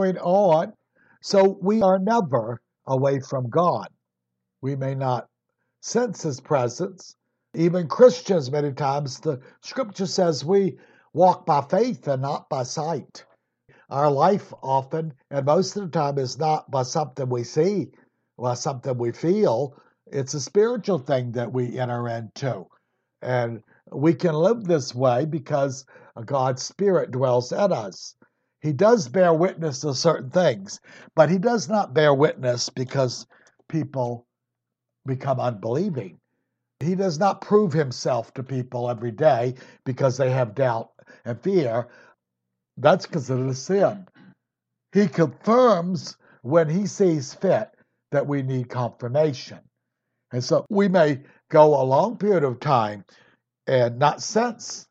continuing on, so we are never away from God. We may not sense His presence. Even Christians, many times, the scripture says we walk by faith and not by sight. Our life often, and most of the time, is not by something we see, by something we feel. It's a spiritual thing that we enter into. And we can live this way because God's Spirit dwells in us. He does bear witness to certain things, but He does not bear witness because people become unbelieving. He does not prove Himself to people every day because they have doubt and fear. That's considered a sin. He confirms when He sees fit that we need confirmation. And so we may go a long period of time and not sense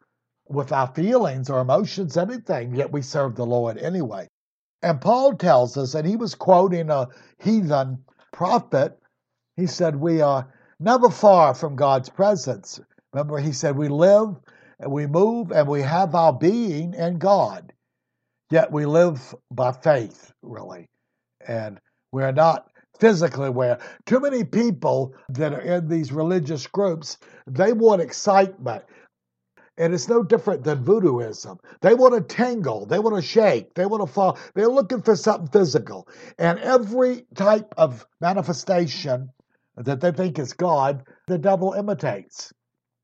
with our feelings or emotions anything, yet we serve the Lord anyway. And Paul tells us, and he was quoting a heathen prophet, he said, We are never far from God's presence. Remember, he said, We live and we move and we have our being in God. Yet we live by faith, really. And we're not physically aware. Too many people that are in these religious groups, they want excitement. And it's no different than voodooism. They want to tingle, they want to shake, they want to fall. They're looking for something physical. And every type of manifestation that they think is God, the devil imitates.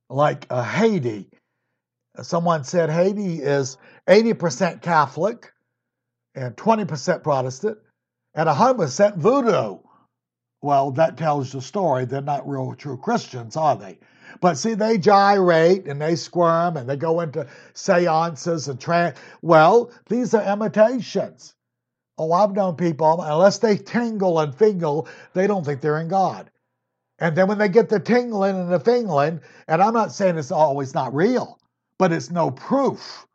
Like uh, Haiti. Someone said Haiti is 80% Catholic and 20% Protestant and 100% voodoo. Well, that tells the story. They're not real true Christians, are they? But see, they gyrate and they squirm and they go into seances and trance. Well, these are imitations. Oh, I've known people, unless they tingle and fingle, they don't think they're in God. And then when they get the tingling and the fingling, and I'm not saying it's always not real, but it's no proof.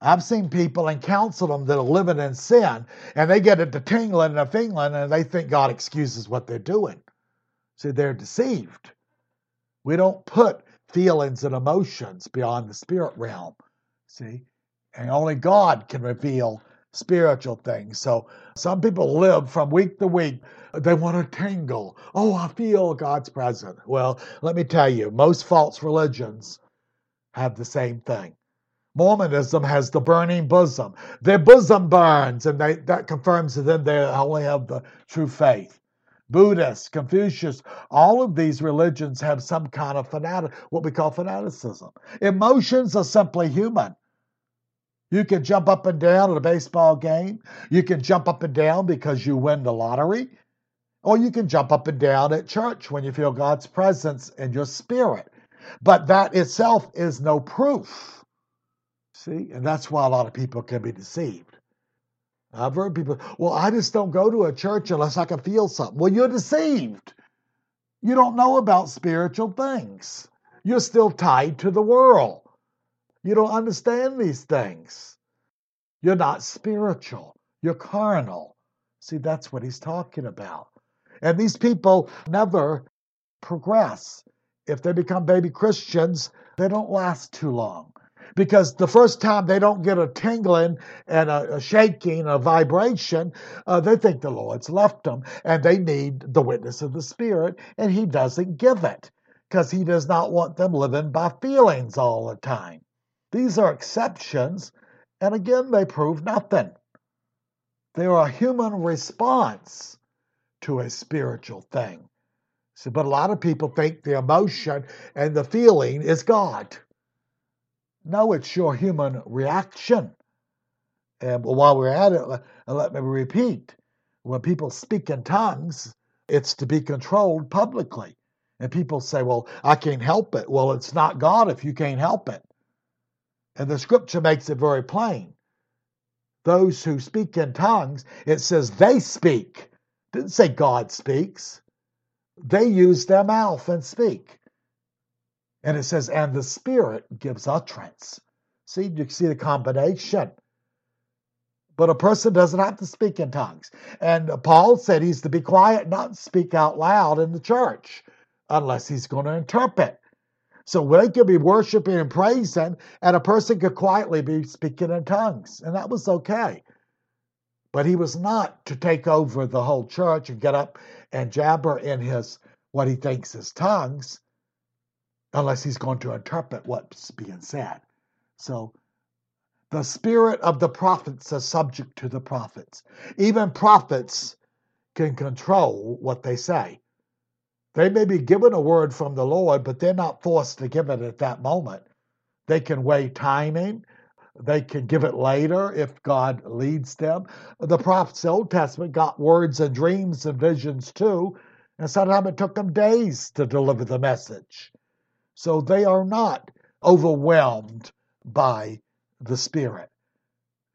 I've seen people and counseled them that are living in sin, and they get it to tingling and the fingling, and they think God excuses what they're doing. See, they're deceived. We don't put feelings and emotions beyond the spirit realm. See? And only God can reveal spiritual things. So some people live from week to week. They want to tingle. Oh, I feel God's presence. Well, let me tell you, most false religions have the same thing. Mormonism has the burning bosom. Their bosom burns, and they, that confirms to them they only have the true faith. Buddhists, Confucius, all of these religions have some kind of fanatic, what we call fanaticism. Emotions are simply human. You can jump up and down at a baseball game. You can jump up and down because you win the lottery. Or you can jump up and down at church when you feel God's presence in your spirit. But that itself is no proof. See? And that's why a lot of people can be deceived. I've heard people, well, I just don't go to a church unless I can feel something. Well, you're deceived. You don't know about spiritual things. You're still tied to the world. You don't understand these things. You're not spiritual. You're carnal. See, that's what he's talking about. And these people never progress. If they become baby Christians, they don't last too long because the first time they don't get a tingling and a, a shaking, a vibration, uh, they think the Lord's left them and they need the witness of the Spirit, and He doesn't give it because He does not want them living by feelings all the time. These are exceptions, and again, they prove nothing. They are a human response to a spiritual thing. So, but a lot of people think the emotion and the feeling is God. No, it's your human reaction. And while we're at it, let me repeat when people speak in tongues, it's to be controlled publicly. And people say, well, I can't help it. Well, it's not God if you can't help it. And the scripture makes it very plain. Those who speak in tongues, it says they speak. It didn't say God speaks. They use their mouth and speak. And it says, and the Spirit gives utterance. See, you see the combination. But a person doesn't have to speak in tongues. And Paul said he's to be quiet, not speak out loud in the church, unless he's going to interpret. So they could be worshiping and praising, and a person could quietly be speaking in tongues, and that was okay. But he was not to take over the whole church and get up and jabber in his what he thinks is tongues, unless he's going to interpret what's being said. So the spirit of the prophets is subject to the prophets. Even prophets can control what they say. They may be given a word from the Lord, but they're not forced to give it at that moment. They can weigh timing. They can give it later if God leads them. The prophets the Old Testament got words and dreams and visions too, and sometimes it took them days to deliver the message. So they are not overwhelmed by the Spirit.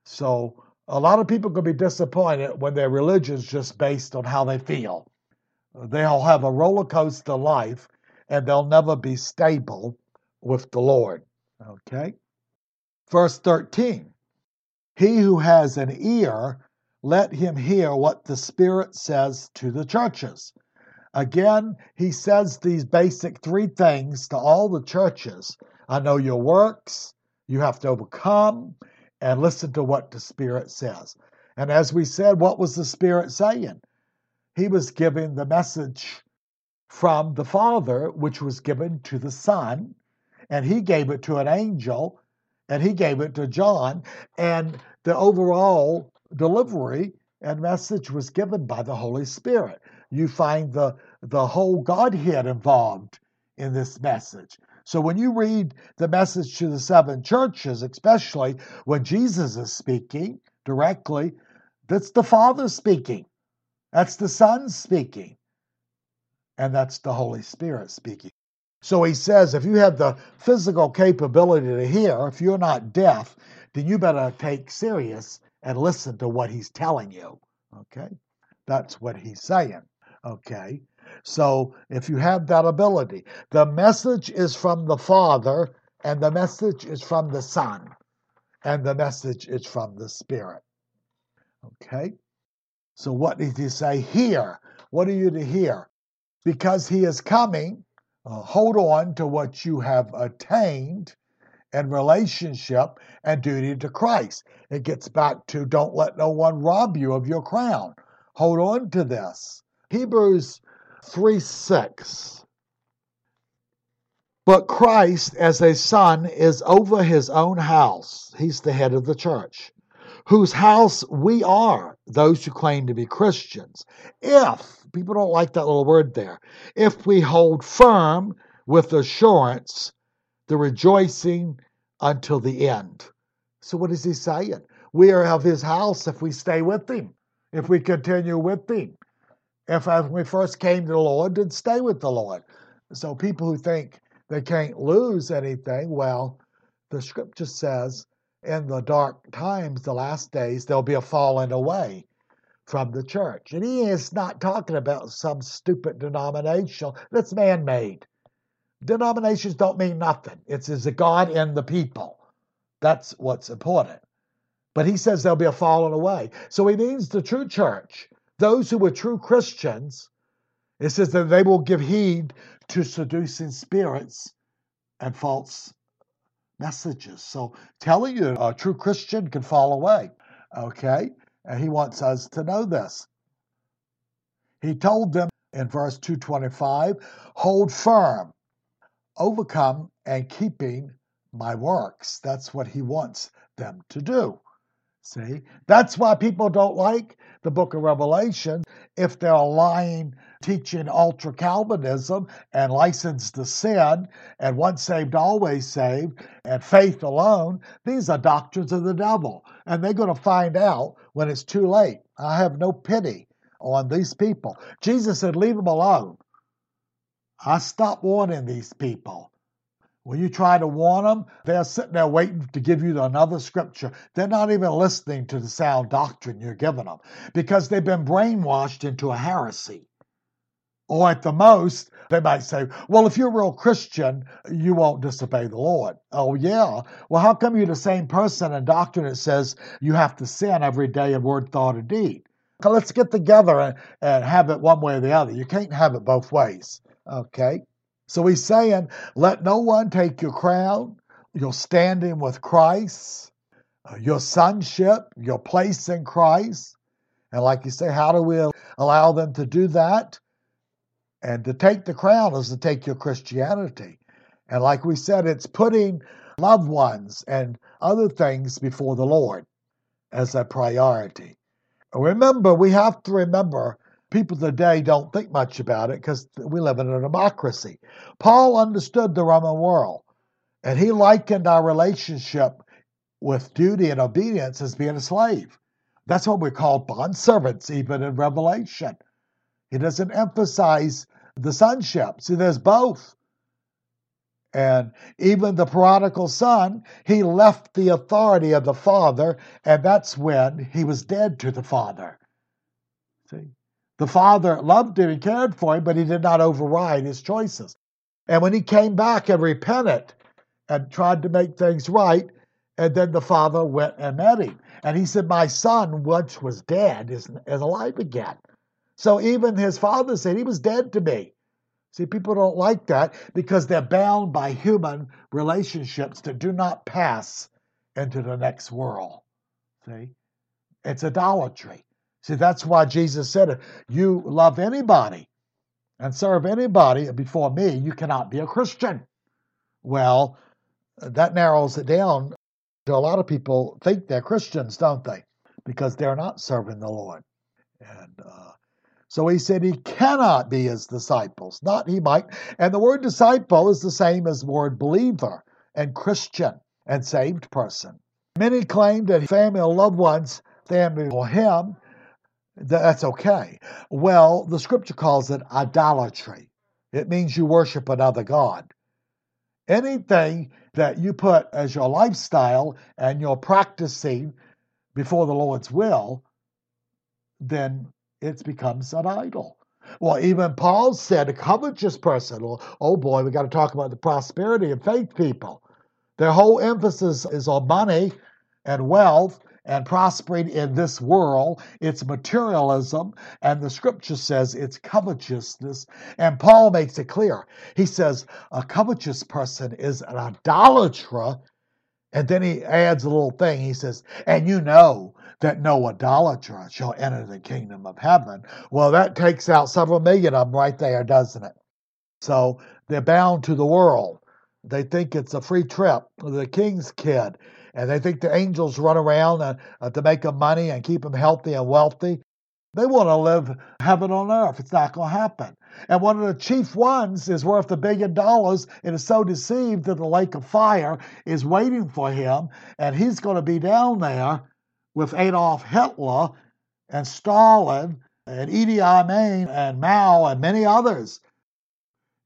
So a lot of people can be disappointed when their religion is just based on how they feel. They'll have a roller coaster life and they'll never be stable with the Lord. Okay? Verse 13 He who has an ear, let him hear what the Spirit says to the churches. Again, he says these basic three things to all the churches I know your works, you have to overcome, and listen to what the Spirit says. And as we said, what was the Spirit saying? He was giving the message from the Father, which was given to the Son, and he gave it to an angel, and he gave it to John, and the overall delivery and message was given by the Holy Spirit. You find the, the whole Godhead involved in this message. So when you read the message to the seven churches, especially when Jesus is speaking directly, that's the Father speaking, that's the Son speaking, and that's the Holy Spirit speaking. So he says, if you have the physical capability to hear, if you're not deaf, then you better take serious and listen to what he's telling you. Okay? That's what he's saying. Okay? So if you have that ability, the message is from the Father, and the message is from the Son, and the message is from the Spirit. Okay? So what did he say? Hear. What are you to hear? Because he is coming, uh, hold on to what you have attained in relationship and duty to Christ. It gets back to don't let no one rob you of your crown. Hold on to this. Hebrews 3 6. But Christ, as a son, is over his own house. He's the head of the church, whose house we are, those who claim to be Christians. If, people don't like that little word there, if we hold firm with assurance the rejoicing until the end. So, what is he saying? We are of his house if we stay with him, if we continue with him if when we first came to the Lord, did stay with the Lord. So people who think they can't lose anything, well, the scripture says in the dark times, the last days, there'll be a falling away from the church. And he is not talking about some stupid denomination that's man made. Denominations don't mean nothing. It's is a God and the people. That's what's important. But he says there'll be a falling away. So he means the true church those who were true Christians, it says that they will give heed to seducing spirits and false messages. So telling you a true Christian can fall away. Okay? And he wants us to know this. He told them in verse 225 hold firm, overcome, and keeping my works. That's what he wants them to do. See? That's why people don't like the book of Revelation if they're lying, teaching ultra Calvinism and license to sin and once saved, always saved and faith alone. These are doctrines of the devil. And they're going to find out when it's too late. I have no pity on these people. Jesus said, Leave them alone. I stopped warning these people. When you try to warn them, they're sitting there waiting to give you another scripture. They're not even listening to the sound doctrine you're giving them because they've been brainwashed into a heresy. Or at the most, they might say, Well, if you're a real Christian, you won't disobey the Lord. Oh, yeah. Well, how come you're the same person in doctrine that says you have to sin every day in word, thought, or deed? Let's get together and, and have it one way or the other. You can't have it both ways. Okay? So he's saying, let no one take your crown, your standing with Christ, uh, your sonship, your place in Christ. And like you say, how do we allow them to do that? And to take the crown is to take your Christianity. And like we said, it's putting loved ones and other things before the Lord as a priority. Remember, we have to remember people today don't think much about it because we live in a democracy. Paul understood the Roman world, and he likened our relationship with duty and obedience as being a slave. That's what we call bond servants, even in Revelation. He doesn't emphasize the sonship. See, there's both. And even the prodigal son, he left the authority of the father, and that's when he was dead to the father. See? The father loved him and cared for him, but he did not override his choices. And when he came back and repented and tried to make things right, and then the father went and met him. And he said, My son, once was dead, is, is alive again. So even his father said, He was dead to me. See, people don't like that because they're bound by human relationships that do not pass into the next world. See? It's idolatry. See, that's why Jesus said, You love anybody and serve anybody before me, you cannot be a Christian. Well, that narrows it down. To a lot of people think they're Christians, don't they? Because they're not serving the Lord. And uh, so he said he cannot be his disciples, not he might. And the word disciple is the same as the word believer and Christian and saved person. Many claim that family or loved ones stand before him. That's okay. Well, the scripture calls it idolatry. It means you worship another God. Anything that you put as your lifestyle and you're practicing before the Lord's will, then it becomes an idol. Well, even Paul said a covetous person, well, oh boy, we got to talk about the prosperity of faith people. Their whole emphasis is on money and wealth and prospering in this world. It's materialism, and the scripture says it's covetousness. And Paul makes it clear. He says a covetous person is an idolater. And then he adds a little thing. He says, and you know that no idolater shall enter the kingdom of heaven. Well, that takes out several million of them right there, doesn't it? So they're bound to the world. They think it's a free trip, the king's kid, and they think the angels run around uh, to make them money and keep them healthy and wealthy. They want to live heaven on earth. It's not going to happen. And one of the chief ones is worth a billion dollars and is so deceived that the lake of fire is waiting for him, and he's going to be down there with Adolf Hitler and Stalin and Idi Amin and Mao and many others.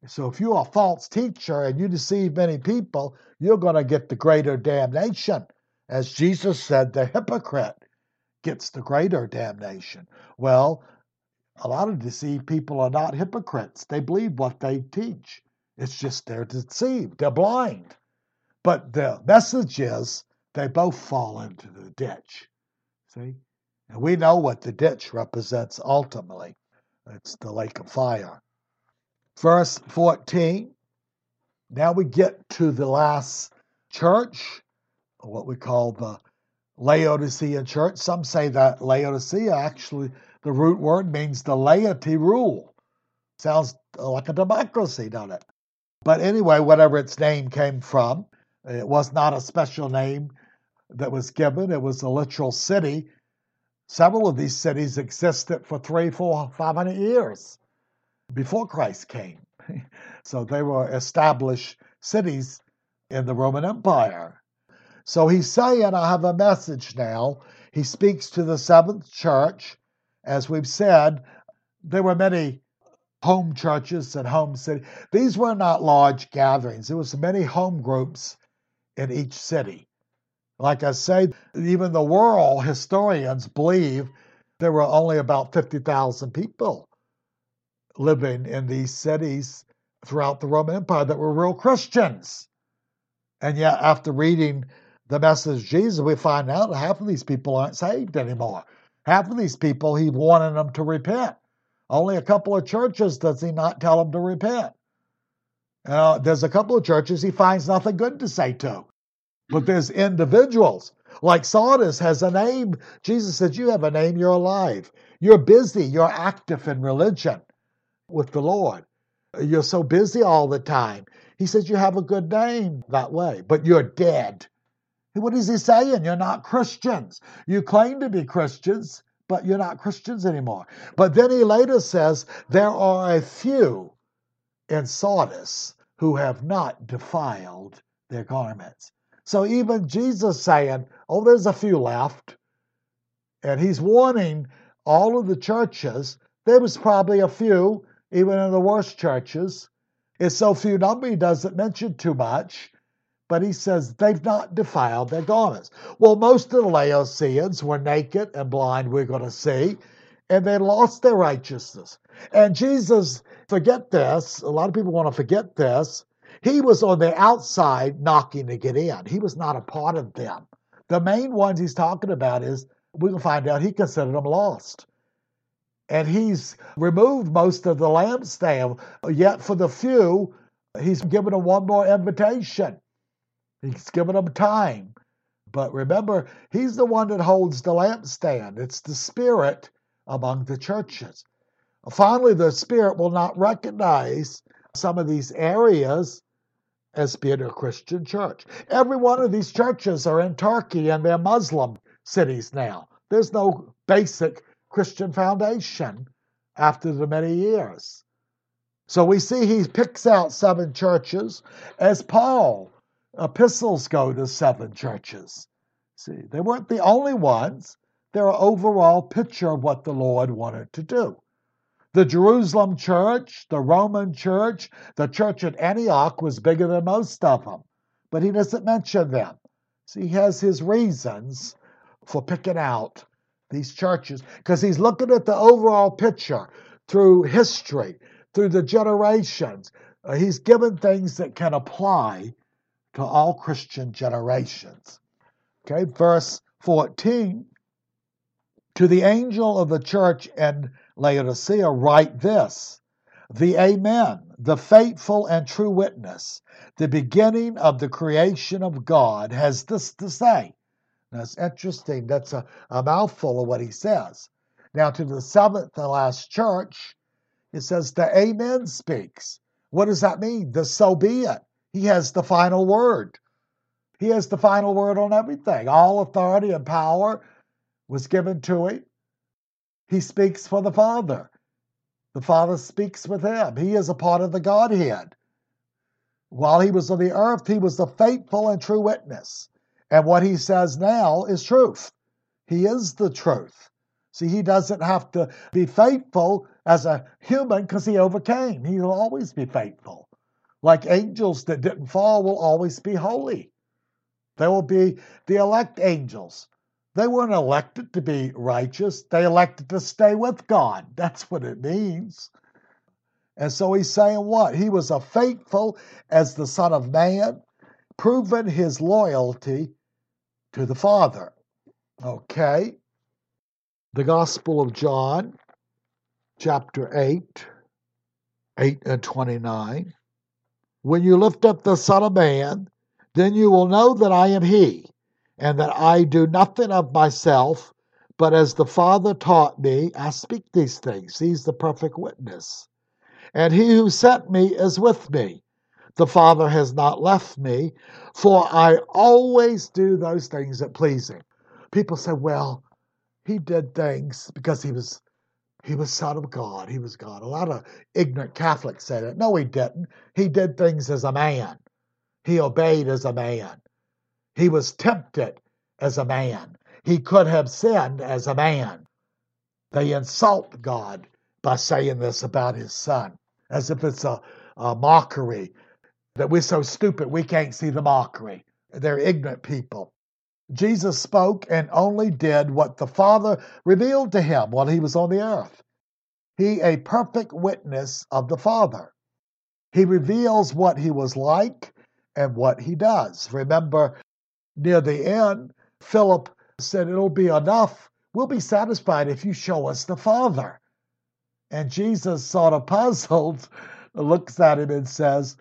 So if you're a false teacher and you deceive many people, you're going to get the greater damnation. As Jesus said, the hypocrite gets the greater damnation. Well, a lot of deceived people are not hypocrites. They believe what they teach. It's just they're deceived, they're blind. But the message is they both fall into the ditch. See? And we know what the ditch represents ultimately it's the lake of fire. Verse 14. Now we get to the last church, what we call the Laodicean church. Some say that Laodicea actually, the root word means the laity rule. Sounds like a democracy, doesn't it? But anyway, whatever its name came from, it was not a special name that was given, it was a literal city Several of these cities existed for three, four, five hundred years before Christ came. so they were established cities in the Roman Empire. So he's saying, I have a message now. He speaks to the seventh church. As we've said, there were many home churches and home cities. These were not large gatherings. There was many home groups in each city. Like I say, even the world historians believe there were only about 50,000 people living in these cities throughout the Roman Empire that were real Christians. And yet, after reading the message of Jesus, we find out half of these people aren't saved anymore. Half of these people, he wanted them to repent. Only a couple of churches does he not tell them to repent. Uh, there's a couple of churches he finds nothing good to say to. But there's individuals Like Sardis has a name. Jesus said, You have a name, you're alive. You're busy, you're active in religion with the Lord. You're so busy all the time. He says, You have a good name that way, but you're dead. What is he saying? You're not Christians. You claim to be Christians, but you're not Christians anymore. But then he later says, There are a few in Sardis who have not defiled their garments. So even Jesus saying, Oh, there's a few left. And he's warning all of the churches. There was probably a few, even in the worst churches. It's so few number, he doesn't mention too much. But he says they've not defiled their garments. Well, most of the Laodiceans were naked and blind, we're going to see, and they lost their righteousness. And Jesus, forget this, a lot of people want to forget this. He was on the outside knocking to get in. He was not a part of them. The main ones he's talking about is we can find out he considered them lost. And he's removed most of the lampstand. Yet for the few, he's given them one more invitation. He's given them time. But remember, he's the one that holds the lampstand. It's the spirit among the churches. Finally, the spirit will not recognize some of these areas as being a Christian church. Every one of these churches are in Turkey and they're Muslim cities now. There's no basic Christian foundation after the many years. So we see he picks out seven churches as Paul epistles go to seven churches. See, they weren't the only ones. They're an overall picture of what the Lord wanted to do. The Jerusalem church, the Roman church, the church at Antioch was bigger than most of them, but he doesn't mention them. See, he has his reasons for picking out these churches because he's looking at the overall picture through history, through the generations. Uh, he's given things that can apply to all Christian generations. Okay, verse 14 To the angel of the church in Laodicea, write this The Amen, the faithful and true witness, the beginning of the creation of God, has this to say. That's interesting. That's a, a mouthful of what he says. Now, to the seventh and last church, it says, The Amen speaks. What does that mean? The so be it. He has the final word. He has the final word on everything. All authority and power was given to him. He speaks for the Father. The Father speaks with him. He is a part of the Godhead. While he was on the earth, he was the faithful and true witness. And what he says now is truth. He is the truth. See, he doesn't have to be faithful as a human because he overcame. He'll always be faithful. Like angels that didn't fall will always be holy. They will be the elect angels. They weren't elected to be righteous, they elected to stay with God. That's what it means. And so he's saying what? He was a faithful as the Son of Man, proven his loyalty to the Father. Okay. The Gospel of John, chapter 8, 8 and 29. When you lift up the Son of Man, then you will know that I am He and that I do nothing of myself, but as the Father taught me, I speak these things. He's the perfect witness. And he who sent me is with me. The Father has not left me, for I always do those things that please him. People say, well, he did things because he was he was son of God. He was God. A lot of ignorant Catholics say that. No, he didn't. He did things as a man. He obeyed as a man. He was tempted as a man. He could have sinned as a man. They insult God by saying this about his son, as if it's a, a mockery that we're so stupid we can't see the mockery. They're ignorant people. Jesus spoke and only did what the Father revealed to him while he was on the earth. He, a perfect witness of the Father. He reveals what he was like and what he does. Remember, near the end, Philip said, It'll be enough. We'll be satisfied if you show us the Father. And Jesus, sort of puzzled, looks at him and says,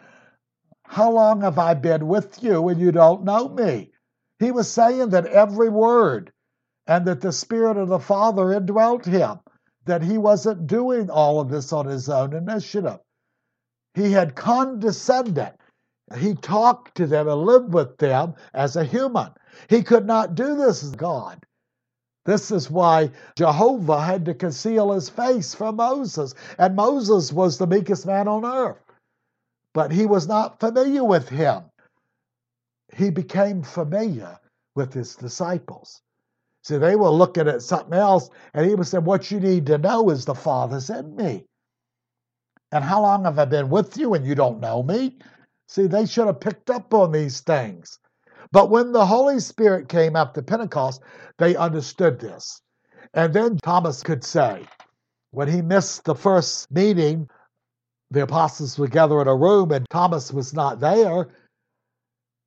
How long have I been with you and you don't know me? He was saying that every word and that the Spirit of the Father indwelt him, that he wasn't doing all of this on his own initiative. He had condescended. He talked to them and lived with them as a human. He could not do this as God. This is why Jehovah had to conceal his face from Moses. And Moses was the meekest man on earth. But he was not familiar with him. He became familiar with his disciples. See, they were looking at something else, and he was saying, What you need to know is the Father's in me. And how long have I been with you and you don't know me? See, they should have picked up on these things. But when the Holy Spirit came after Pentecost, they understood this. And then Thomas could say, when he missed the first meeting, the apostles were gathered in a room and Thomas was not there.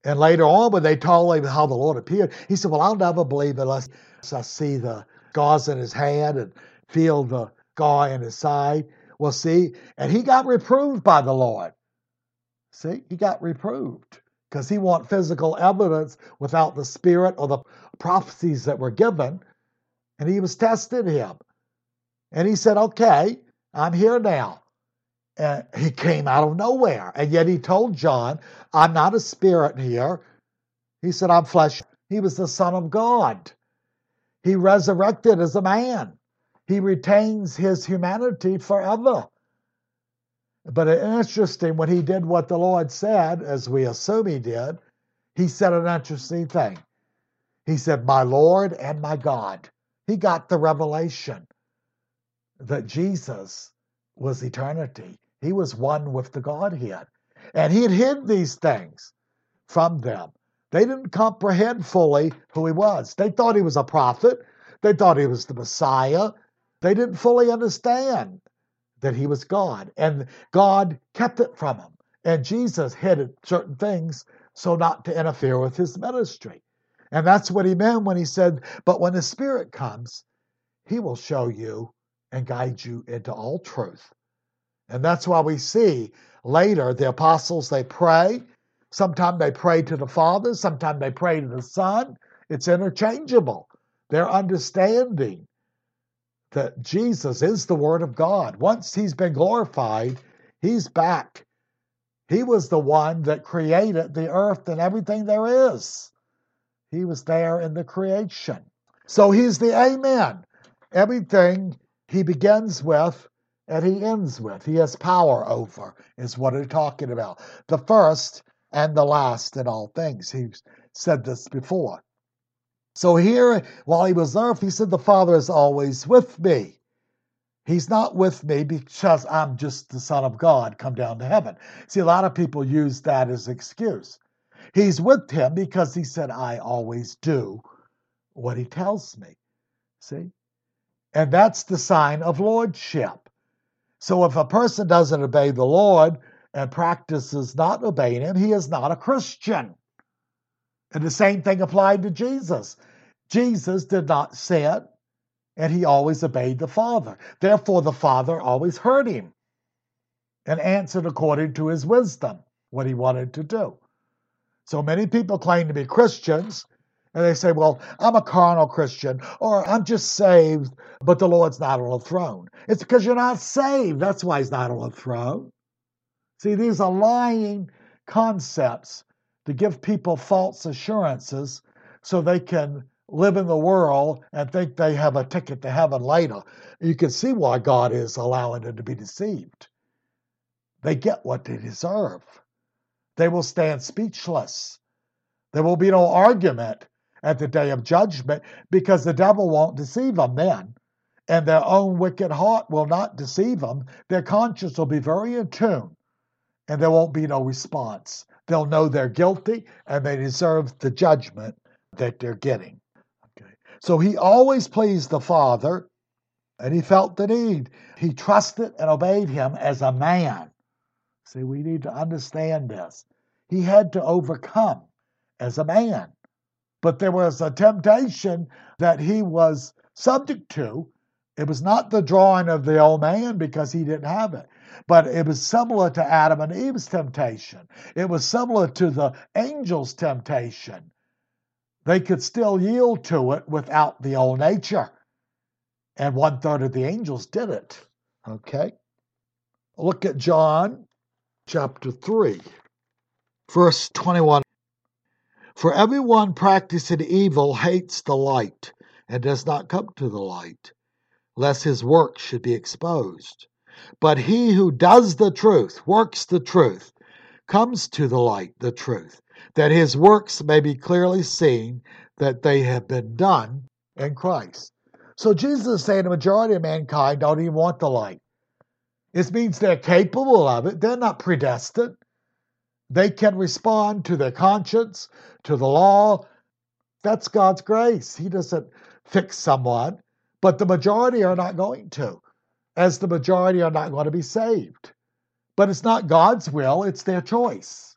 And later on, when they told him how the Lord appeared, he said, Well, I'll never believe unless I see the gauze in his hand and feel the gall in his side. Well, see, and he got reproved by the Lord. See, he got reproved because he want physical evidence without the spirit or the prophecies that were given. And he was testing him. And he said, Okay, I'm here now. He came out of nowhere. And yet he told John, I'm not a spirit here. He said, I'm flesh. He was the Son of God. He resurrected as a man. He retains his humanity forever. But interesting when he did what the Lord said, as we assume he did, he said an interesting thing. He said, My Lord and my God. He got the revelation that Jesus was eternity. He was one with the Godhead. And he had hid these things from them. They didn't comprehend fully who he was. They thought he was a prophet, they thought he was the Messiah. They didn't fully understand that he was God. And God kept it from him. And Jesus hid certain things so not to interfere with his ministry. And that's what he meant when he said, But when the Spirit comes, he will show you and guide you into all truth. And that's why we see later the apostles, they pray. Sometimes they pray to the Father, sometimes they pray to the Son. It's interchangeable. They're understanding that Jesus is the Word of God. Once he's been glorified, he's back. He was the one that created the earth and everything there is. He was there in the creation. So he's the Amen. Everything he begins with and he ends with, he has power over, is what he's talking about. The first and the last in all things. He said this before. So here, while he was there, he said, The Father is always with me. He's not with me because I'm just the Son of God come down to heaven. See, a lot of people use that as excuse. He's with him because he said, I always do what he tells me. See? And that's the sign of lordship. So if a person doesn't obey the Lord and practices not obeying him, he is not a Christian. And the same thing applied to Jesus. Jesus did not sin, and he always obeyed the Father. Therefore, the Father always heard him and answered according to his wisdom what he wanted to do. So many people claim to be Christians, and they say, Well, I'm a carnal Christian, or I'm just saved, but the Lord's not on the throne. It's because you're not saved. That's why he's not on the throne. See, these are lying concepts to give people false assurances so they can live in the world and think they have a ticket to heaven later. You can see why God is allowing them to be deceived. They get what they deserve. They will stand speechless. There will be no argument at the day of judgment because the devil won't deceive them then. And their own wicked heart will not deceive them. Their conscience will be very in tune and there won't be no response. They'll know they're guilty and they deserve the judgment that they're getting. Okay. So he always pleased the Father and he felt the need. He trusted and obeyed him as a man. See, we need to understand this. He had to overcome as a man. But there was a temptation that he was subject to. It was not the drawing of the old man because he didn't have it. But it was similar to Adam and Eve's temptation. It was similar to the angel's temptation. they could still yield to it without the old nature. And one third of the angels did it. Okay? Look at John chapter 3, verse 21. For everyone practicing evil hates the light and does not come to the light, lest his work should be exposed. But he who does the truth, works the truth, comes to the light, the truth, that his works may be clearly seen that they have been done in Christ. So Jesus is saying the majority of mankind don't even want the light. It means they're capable of it. They're not predestined. They can respond to their conscience, to the law. That's God's grace. He doesn't fix someone, but the majority are not going to, as the majority are not going to be saved. But it's not God's will, it's their choice.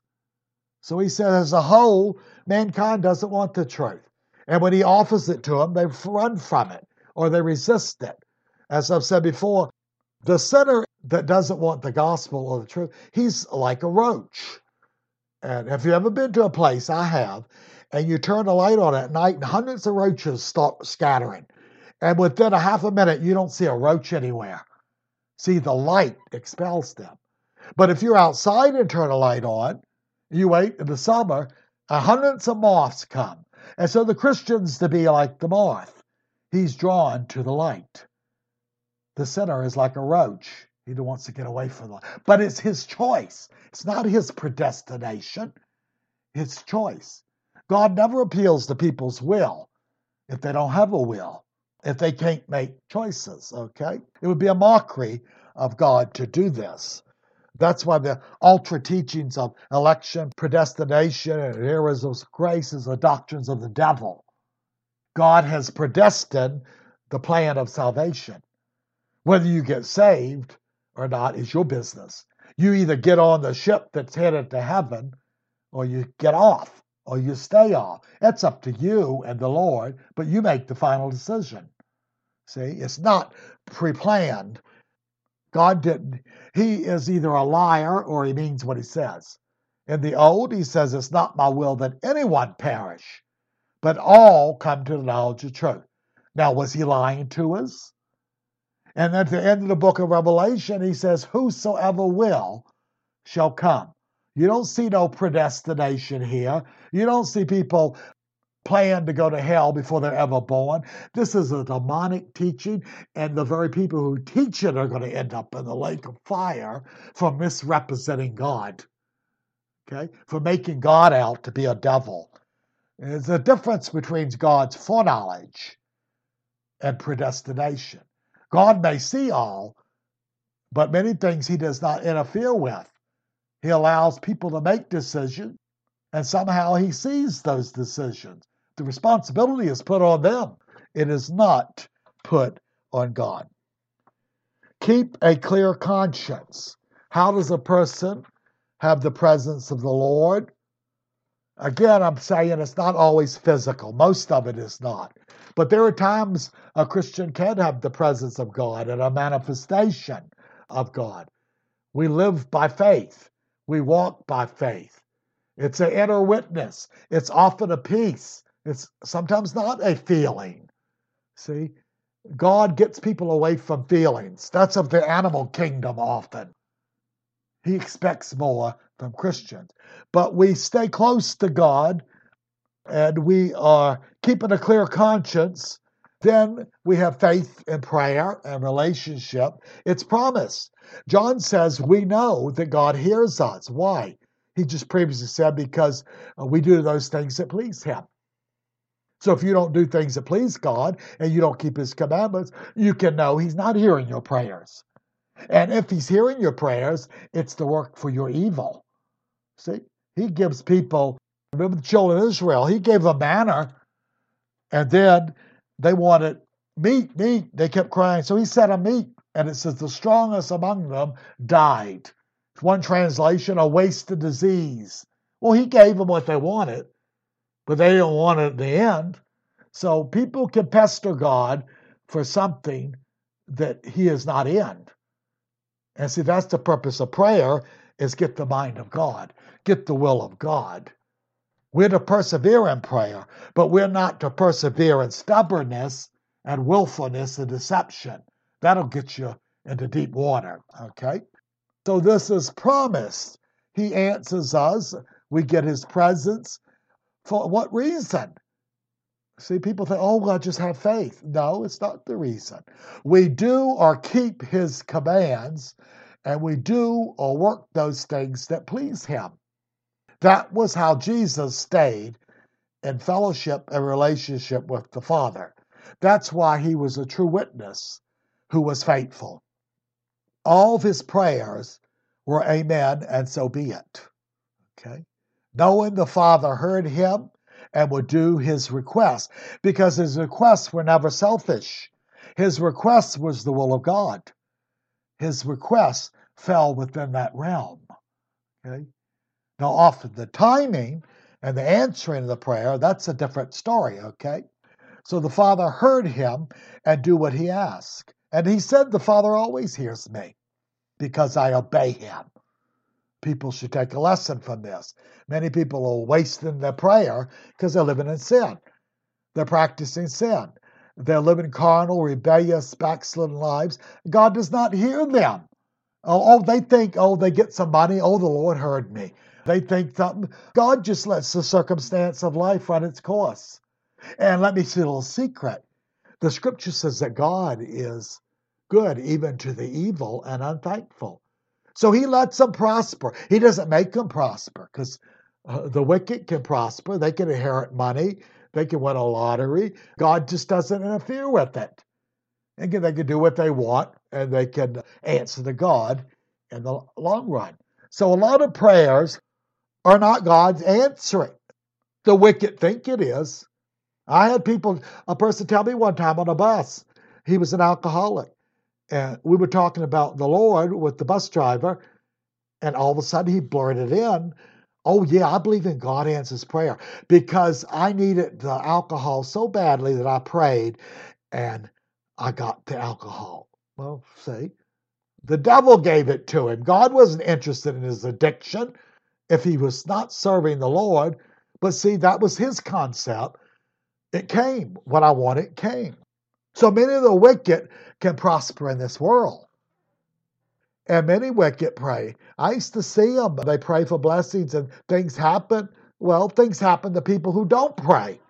So he says, as a whole, mankind doesn't want the truth. And when he offers it to them, they run from it or they resist it. As I've said before, the sinner that doesn't want the gospel or the truth, he's like a roach. And have you ever been to a place? I have. And you turn the light on at night and hundreds of roaches start scattering. And within a half a minute, you don't see a roach anywhere. See, the light expels them. But if you're outside and turn a light on, you wait in the summer, hundreds of moths come. And so the Christian's to be like the moth. He's drawn to the light. The sinner is like a roach. He wants to get away from the. But it's his choice. It's not his predestination. His choice. God never appeals to people's will if they don't have a will, if they can't make choices, okay? It would be a mockery of God to do this. That's why the ultra teachings of election, predestination, and eras of grace is the doctrines of the devil. God has predestined the plan of salvation. Whether you get saved or not is your business. You either get on the ship that's headed to heaven or you get off or you stay off. That's up to you and the Lord, but you make the final decision. See, it's not pre planned. God didn't, he is either a liar or he means what he says. In the old, he says, It's not my will that anyone perish, but all come to the knowledge of truth. Now, was he lying to us? And at the end of the book of Revelation, he says, Whosoever will shall come. You don't see no predestination here. You don't see people plan to go to hell before they're ever born. This is a demonic teaching, and the very people who teach it are going to end up in the lake of fire for misrepresenting God. Okay? For making God out to be a devil. There's a difference between God's foreknowledge and predestination. God may see all, but many things he does not interfere with. He allows people to make decisions, and somehow he sees those decisions. The responsibility is put on them, it is not put on God. Keep a clear conscience. How does a person have the presence of the Lord? Again, I'm saying it's not always physical. Most of it is not. But there are times a Christian can have the presence of God and a manifestation of God. We live by faith, we walk by faith. It's an inner witness, it's often a peace, it's sometimes not a feeling. See, God gets people away from feelings. That's of the animal kingdom often. He expects more from Christians. But we stay close to God and we are keeping a clear conscience. Then we have faith and prayer and relationship. It's promised. John says we know that God hears us. Why? He just previously said because uh, we do those things that please Him. So if you don't do things that please God and you don't keep his commandments, you can know he's not hearing your prayers. And if he's hearing your prayers, it's to work for your evil. See, he gives people, remember the children of Israel, he gave them manna, and then they wanted meat, meat. They kept crying. So he said a meat, and it says the strongest among them died. One translation, a wasted disease. Well, he gave them what they wanted but they didn't want it at the end. So people can pester God for something that He is not in. And see, that's the purpose of prayer is get the mind of God, get the will of God. We're to persevere in prayer, but we're not to persevere in stubbornness and willfulness and deception. That'll get you into deep water, okay? So this is promised. He answers us. We get his presence. For what reason? See, people think, oh, well, just have faith. No, it's not the reason. We do or keep his commands, and we do or work those things that please him. That was how Jesus stayed in fellowship and relationship with the Father. That's why he was a true witness who was faithful. All of his prayers were amen, and so be it. Okay? Knowing the Father heard him and would do his request because his requests were never selfish. His request was the will of God. His request fell within that realm. Okay? Now, often the timing and the answering of the prayer, that's a different story, okay? So the Father heard him and do what he asked. And he said, The Father always hears me because I obey him people should take a lesson from this. Many people are wasting their prayer because they're living in sin. They're practicing sin. They're living carnal, rebellious, backslidden lives. God does not hear them. Oh, oh, they think, oh, they get some money. Oh, the Lord heard me. They think something. God just lets the circumstance of life run its course. And let me see a little secret. The scripture says that God is good even to the evil and unthankful. So he lets them prosper. He doesn't make them prosper because uh, the wicked can prosper. They can inherit money. They can win a lottery. God just doesn't interfere with it. And they can do what they want and they can answer to God in the long run. So a lot of prayers are not God's answering. The wicked think it is. I had people, a person tell me one time on a bus, he was an alcoholic and we were talking about the Lord with the bus driver, and all of a sudden he blurted in, Oh, yeah, I believe in God answers prayer because I needed the alcohol so badly that I prayed and I got the alcohol. Well, see, the devil gave it to him. God wasn't interested in his addiction if he was not serving the Lord. But see, that was his concept. It came. What I wanted came. So many of the wicked can prosper in this world. And many wicked pray. I used to see them. They pray for blessings and things happen. Well, things happen to people who don't pray.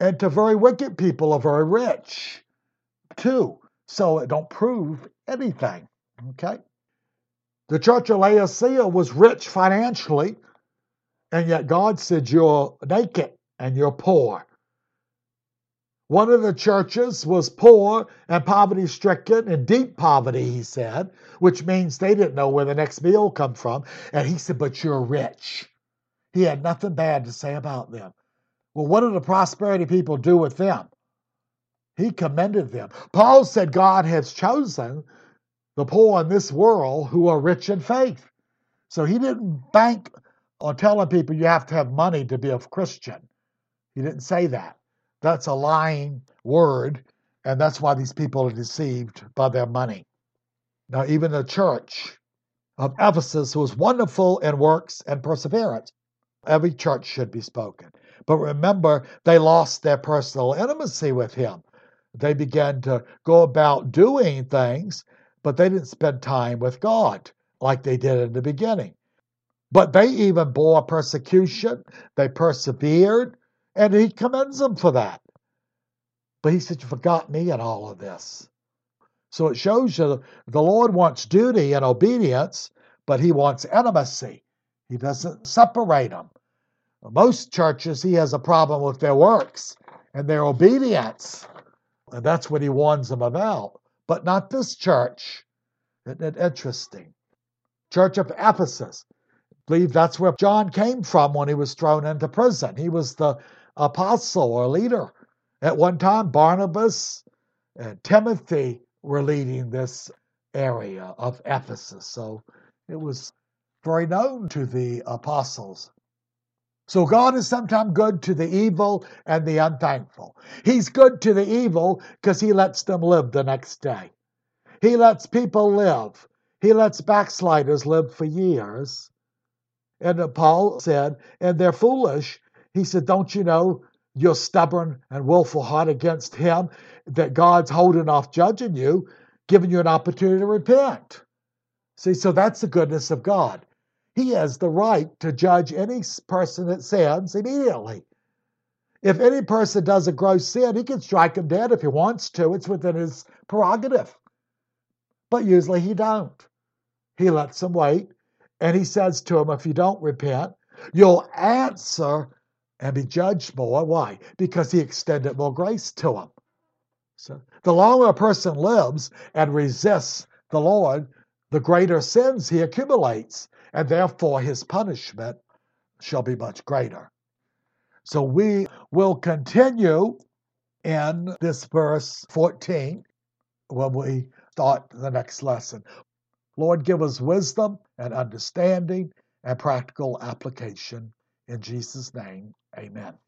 And to very wicked people are very rich too. So it don't prove anything. Okay? The church of Laodicea was rich financially, and yet God said, You're naked and you're poor. One of the churches was poor and poverty stricken in deep poverty, he said, which means they didn't know where the next meal come from. And he said, But you're rich. He had nothing bad to say about them. Well, what did the prosperity people do with them? He commended them. Paul said God has chosen the poor in this world who are rich in faith. So he didn't bank on telling people you have to have money to be a Christian. He didn't say that. That's a lying word, and that's why these people are deceived by their money. Now, even the church of Ephesus was wonderful in works and perseverance. Every church should be spoken. But remember, they lost their personal intimacy with him. They began to go about doing things, but they didn't spend time with God like they did in the beginning. But they even bore persecution, they persevered, and he commends them for that. But he said, You forgot me in all of this. So it shows you the Lord wants duty and obedience, but he wants intimacy. He doesn't separate them. Most churches, he has a problem with their works and their obedience. And that's what he warns them about. But not this church. Isn't it interesting? Church of Ephesus. I believe that's where John came from when he was thrown into prison. He was the apostle or leader. At one time, Barnabas and Timothy were leading this area of Ephesus. So it was very known to the apostles. So God is sometimes good to the evil and the unthankful. He's good to the evil because he lets them live the next day. He lets people live. He lets backsliders live for years. And Paul said, and they're foolish He said, Don't you know you're stubborn and willful heart against him, that God's holding off judging you, giving you an opportunity to repent? See, so that's the goodness of God. He has the right to judge any person that sins immediately. If any person does a gross sin, he can strike him dead if he wants to. It's within his prerogative. But usually he don't. He lets them wait. And he says to him, if you don't repent, you'll answer and be judged more. Why? Because he extended more grace to him. So the longer a person lives and resists the Lord, the greater sins he accumulates, and therefore his punishment shall be much greater. So we will continue in this verse 14 when we start the next lesson. Lord, give us wisdom and understanding and practical application. In Jesus' name, amen.